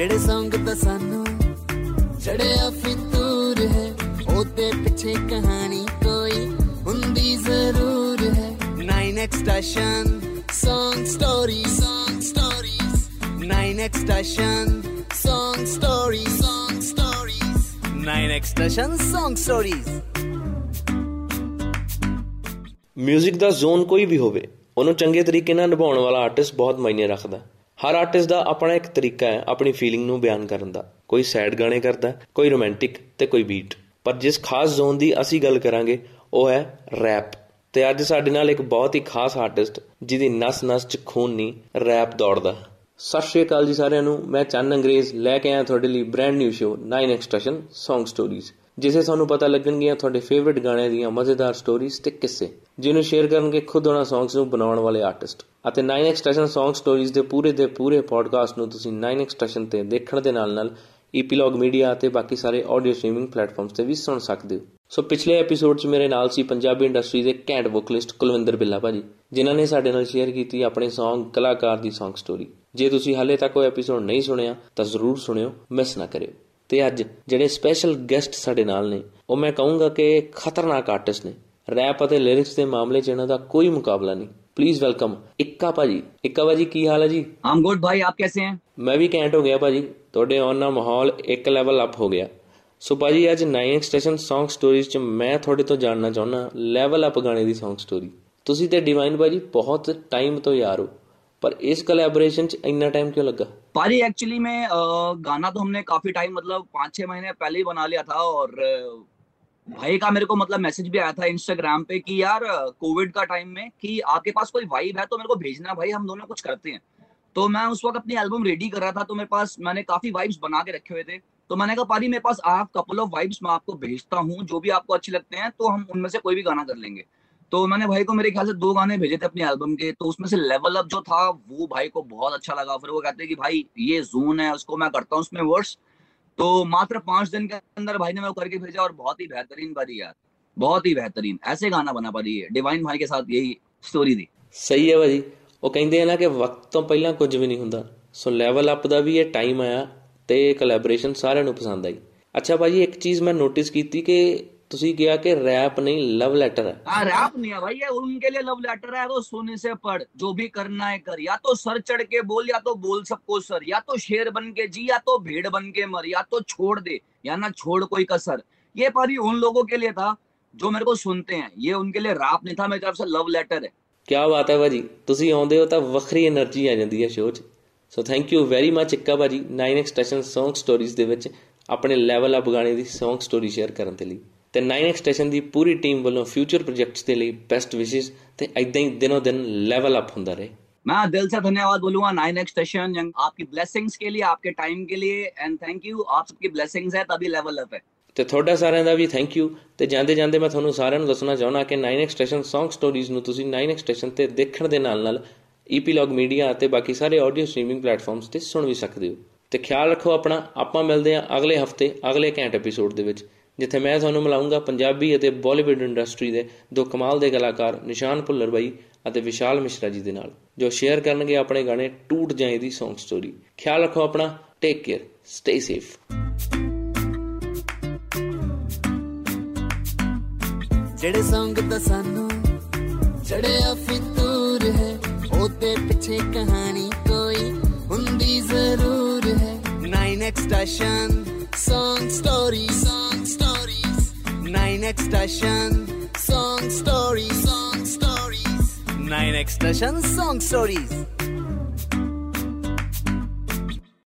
ਜਿਹੜੇ ਸੰਗ ਤਾਂ ਸਾਨੂੰ ਚੜਿਆ ਫਿਤੂਰ ਹੈ ਉਹਦੇ ਪਿੱਛੇ ਕਹਾਣੀ ਕੋਈ ਹੁੰਦੀ ਜ਼ਰੂਰ ਹੈ 9x station Song stories, song stories. 9x station, song stories, song stories. 9x station, song stories. Music ਦਾ ਜ਼ੋਨ ਕੋਈ ਵੀ ਹੋਵੇ ਉਹਨੂੰ ਚੰਗੇ ਤਰੀਕੇ ਨਾਲ ਨਿਭਾਉਣ ਵਾਲਾ ਆਰਟਿਸਟ ਬਹੁਤ ਮਾਇਨੇ ਰੱਖਦਾ ਹਰ ਆਰਟਿਸਟ ਦਾ ਆਪਣਾ ਇੱਕ ਤਰੀਕਾ ਹੈ, ਆਪਣੀ ਫੀਲਿੰਗ ਨੂੰ ਬਿਆਨ ਕਰਨ ਦਾ। ਕੋਈ ਸੈਡ ਗਾਣੇ ਕਰਦਾ ਕੋਈ ਰੋਮਾਂਟਿਕ ਤੇ ਕੋਈ ਬੀਟ ਪਰ ਜਿਸ ਖਾਸ ਜ਼ੋਨ ਦੀ ਅਸੀਂ ਗੱਲ ਕਰਾਂਗੇ, ਉਹ ਹੈ ਰੈਪ ਤੇ ਅੱਜ ਸਾਡੇ ਨਾਲ ਇੱਕ ਬਹੁਤ ਹੀ ਖਾਸ ਆਰਟਿਸਟ ਜਿਹਦੀ ਨਸ-ਨਸ 'ਚ ਖੂਨ ਨਹੀਂ ਰੈਪ ਦੌੜਦਾ ਸਤਿ ਸ਼੍ਰੀ ਅਕਾਲ ਜੀ ਸਾਰਿਆਂ ਨੂੰ। ਮੈਂ ਚੰਨ ਅੰਗਰੇਜ਼ ਲੈ ਕੇ ਆਇਆ ਤੁਹਾਡੇ ਲਈ brand new show 9 extraction Song Stories ਜਿਸੇ ਤੁਹਾਨੂੰ ਪਤਾ ਲੱਗਣਗੀਆਂ ਤੁਹਾਡੇ ਫੇਵਰਿਟ ਗਾਣਿਆਂ ਦੀਆਂ ਮਜ਼ੇਦਾਰ ਸਟੋਰੀਜ਼ ਤੇ ਕਿੱਸੇ, ਜਿਹਨੂੰ ਸ਼ੇਅਰ ਕਰਨਗੇ ਖੁਦ ਉਹਨਾਂ ਸੌਂਗਸ ਨੂੰ ਬਣਾਉਣ ਵਾਲੇ ਆਰਟਿਸਟ ਅਤੇ 9 ਐਕਸਟ੍ਰੈਸ਼ਨ Song Stories ਦੇ ਪੂਰੇ ਦੇ ਪੂਰੇ ਪੋਡਕਾਸਟ ਨੂੰ ਤੁਸੀਂ 9 ਐਕਸਟ੍ਰੈਸ਼ਨ ਤੇ ਦੇਖਣ ਦੇ ਨਾਲ ਨਾਲ ਈਪੀਲੌਗ ਮੀਡੀਆ ਅਤੇ ਬਾਕੀ ਸਾਰੇ ਆਡੀਓ ਸਟ੍ਰੀਮਿੰਗ ਪਲੇਟਫਾਰਮਸ ਤੇ ਵੀ ਸੁਣ ਸਕਦੇ ਹੋ। ਸੋ ਪਿਛਲੇ ਐਪੀਸੋਡ 'ਚ ਮੇਰੇ ਨਾਲ ਸੀ ਪੰਜਾਬੀ ਇੰਡਸਟਰੀ ਦੇ ਕੈਂਟ ਵੋਕਲਿਸਟ ਕੁਲਵਿੰਦਰ ਬਿੱਲਾ ਭਾਜੀ, ਜਿਨ੍ਹਾਂ ਨੇ ਸਾਡੇ ਨਾਲ ਸ਼ੇਅਰ ਕੀਤੀ ਆਪਣੇ Song, ਕਲਾਕਾਰ ਦੀ Song ਸਟੋਰੀ ਜੇ ਤੁਸੀਂ ਹਾਲੇ ਤੱਕ ਉਹ ਐਪੀਸੋਡ ਨਹੀਂ ਸੁਣਿਆ, ਤਾਂ ਜ਼ਰੂਰ ਸੁਣਿਓ ਮਿਸ ਨਾ ਕਰਿਓ। ਤੇ ਅੱਜ ਜਿਹੜੇ ਸਪੈਸ਼ਲ ਗੈਸਟ ਸਾਡੇ ਨਾਲ ਨੇ, ਉਹ ਮੈਂ ਕਹੂੰਗਾ ਕਿ ਖਤਰਨਾਕ ਆਰਟਿਸਟ ਨੇ। ਰੈਪ ਅਤੇ ਲਿਰਿਕਸ ਦੇ ਮਾਮਲੇ 'ਚ ਇਹਨਾਂ ਦਾ ਕੋਈ ਮੁਕਾਬਲਾ ਨਹੀਂ। ਪਲੀਜ਼ ਵੈਲਕਮ ਇੱਕਾ ਭਾਜੀ ਇੱਕਾ ਭਾਜੀ ਕੀ ਹਾਲ ਹੈ ਜੀ I'm good भाई आप कैसे हैं ਮੈਂ ਵੀ ਕੈਂਟ ਹੋ ਗਿਆ ਭਾਜੀ ਤੁਹਾਡੇ ਆਉਣ ਨਾਲ ਮਾਹੌਲ ਇੱਕ ਲੈਵਲ ਅਪ ਹੋ ਗਿਆ ਸੋ ਭਾਜੀ ਅੱਜ 9 ਐਕਸਟ੍ਰੈਸ਼ਨ Song Stories 'ਚ ਮੈਂ ਤੁਹਾਡੇ ਤੋਂ ਜਾਣਨਾ ਚਾਹੁੰਦਾ ਲੈਵਲ ਅਪ ਗਾਣੇ ਦੀ Song Story ਤੁਸੀਂ ਤੇ ਡਿਵਾਈਨ ਭਾਜੀ ਬਹੁਤ ਟਾਈਮ ਤੋਂ ਯਾਰ ਹੋ ਪਰ ਇਸ ਕੋਲੈਬੋਰੇਸ਼ਨ 'ਚ ਇੰਨਾ ਟਾਈਮ ਕਿਉਂ ਲੱਗਾ पारी एक्चुअली में अ, गाना तो हमने काफी टाइम मतलब पाँच छह महीने पहले ही बना लिया था और अ, भाई का मेरे को मतलब मैसेज भी आया था इंस्टाग्राम पे कि यार कोविड का टाइम में कि आपके पास कोई वाइब है तो मेरे को भेजना भाई, हम दोनों कुछ करते हैं। तो मैं उस वक्त अपनी एल्बम रेडी कर रहा था तो मेरे पास मैंने काफ़ी वाइब्स बना के रखे हुए थे। तो मैंने कहा, पारी, मेरे पास आप कपल ऑफ़ वाइब्स मैं आपको भेजता हूँ, जो भी आपको अच्छे लगते हैं तो हम उनमें से कोई भी गाना कर लेंगे। तो मैंने भाई को मेरे ख्याल से दो गाने भेजे थे अपने एल्बम के तो उसमें से लेवल अप जो था, वो भाई को बहुत अच्छा लगा। फिर वो कहते हैं कि भाई, ये जोन है, उसको मैं करता हूँ, उसमें वर्ड्स तो मात्र पांच दिन के अंदर भाई ने मैं वो करके भेजा और बहुत ही बेहतरीन बनी यार बहुत ही बेहतरीन ऐसे गाना बना पारी है डिवाइन भाई के साथ यही स्टोरी थी ਸਹੀ ਹੈ ਭਾਜੀ ਉਹ ਕਹਿੰਦੇ ਆ ਨਾ ਕਿ ਵਕਤ ਤੋਂ ਪਹਿਲਾਂ ਕੁਝ ਵੀ ਨਹੀਂ ਹੁੰਦਾ ਸੋ ਲੈਵਲ ਅਪ ਦਾ ਵੀ ਇਹ ਟਾਈਮ ਆਇਆ ਤੇ ਕੋਲੈਬੋਰੇਸ਼ਨ ਸਾਰਿਆਂ ਨੂੰ ਪਸੰਦ ਆਈ ਅੱਛਾ ਭਾਜੀ ਇੱਕ ਚੀਜ਼ ਮੈਂ ਨੋਟਿਸ ਕੀਤੀ ਕਿ ਤੁਸੀਂ ਕਿਹਾ ਕਿ ਰੈਪ ਨਹੀਂ ਲਵ ਲੈਟਰ है। हाँ रैप नहीं है भाई ये उनके लिए लव लेटर है तो सोने से पढ़ जो भी करना है कर या तो सर चढ़ के बोल या तो बोल सबको सर या तो शेर बन के जी या तो भेड़ बन के मर या तो छोड़ दे या ना छोड़ कोई कसर ये परी उन लोगों के लिए था जो मेरे को सुनते हैं। ये उनके लिए रैप नहीं था मेरी तरफ़ से लव लेटर है। ਕਿਆ ਬਾਤ ਹੈ ਭਾਜੀ ਤੁਸੀਂ ਆਉਂਦੇ ਹੋ ਤਾਂ ਵੱਖਰੀ એનર્ਜੀ ਆ ਜਾਂਦੀ ਹੈ ਸ਼ੋਅ 'ਚ so thank you very much Ikka ਭਾਜੀ 9x ਸਟੇਸ਼ਨ Song Stories ਦੇ ਵਿੱਚ ਆਪਣੇ ਲੈਵਲ ਅਪ ਗਾਣੇ ਦੀ Song Story ਸ਼ੇਅਰ ਕਰਨ ਦੇ ਲਈ ਤੇ 9x ਸਟੇਸ਼ਨ ਦੀ ਪੂਰੀ ਟੀਮ ਵੱਲੋਂ ਫਿਊਚਰ ਪ੍ਰੋਜੈਕਟਸ ਦੇ ਲਈ ਬੈਸਟ ਵਿਸ਼ੇਸ ਤੇ ਐਦਾਂ ਹੀ ਦਿਨੋ ਦਿਨ ਲੈਵਲ ਅਪ ਹੁੰਦਾ ਰਹੇ। मैं दिल से धन्यवाद बोलूंगा नाइन एक्स स्टेशन आपकी ब्लेसिंग्स के लिए आपके टाइम के लिए एंड थैंक यू आप सबकी ब्लेसिंग्स है तभी लेवल अप है ਤੇ ਤੁਹਾਡਾ ਸਾਰਿਆਂ ਦਾ ਵੀ ਥੈਂਕ ਯੂ ਤੇ ਜਾਂਦੇ ਜਾਂਦੇ ਮੈਂ ਤੁਹਾਨੂੰ ਸਾਰਿਆਂ ਨੂੰ ਦੱਸਣਾ ਚਾਹੁੰਦਾ ਕਿ 9x ਸਟੇਸ਼ਨ Song Stories ਨੂੰ ਤੁਸੀਂ 9x ਸਟੇਸ਼ਨ ਤੇ ਦੇਖਣ ਦੇ ਨਾਲ ਨਾਲ ਈਪੀਲੌਗ ਮੀਡੀਆ ਅਤੇ ਬਾਕੀ ਸਾਰੇ ਆਡੀਓ ਸਟ੍ਰੀਮਿੰਗ ਪਲੇਟਫਾਰਮਸ ਤੇ ਸੁਣ ਵੀ ਸਕਦੇ ਹੋ। ਤੇ ਖਿਆਲ ਰੱਖੋ ਆਪਣਾ ਆਪਾਂ ਮਿਲਦੇ ਹਾਂ ਅਗਲੇ ਹਫ਼ਤੇ ਅਗਲੇ ਘੈਂਟ ਐਪੀਸੋਡ ਦੇ ਵਿੱਚ। ਜਿੱਥੇ ਮੈਂ ਤੁਹਾਨੂੰ ਮਿਲਾਉਂਗਾ ਪੰਜਾਬੀ ਅਤੇ ਬਾਲੀਵੁੱਡ ਇੰਡਸਟਰੀ ਦੇ ਦੋ ਕਮਾਲ ਦੇ ਕਲਾਕਾਰ ਨਿਸ਼ਾਨ ਭੁੱਲਰ ਬਾਈ ਅਤੇ ਵਿਸ਼ਾਲ ਮਿਸ਼ਰਾ ਜੀ ਦੇ ਨਾਲ, ਜੋ ਸ਼ੇਅਰ ਕਰਨਗੇ ਆਪਣੇ ਗਾਣੇ ਟੂਟ ਜਾਏ ਦੀ Song Story ਖਿਆਲ ਰੱਖੋ ਆਪਣਾ ਟੇਕ ਕੇਅਰ ਸਟੇ ਸੇਫ ਜਿਹੜੇ ਸੰਗ ਤਾਂ ਸਾਨੂੰ ਚੜਿਆ ਫਿਤੂਰ ਹੈ ਉਹਦੇ ਪਿੱਛੇ ਕਹਾਣੀ ਕੋਈ ਹੁੰਦੀ ਜ਼ਰੂਰ ਹੈ। 9x station song stories song stories 9x station song stories. Song stories. 9x station song stories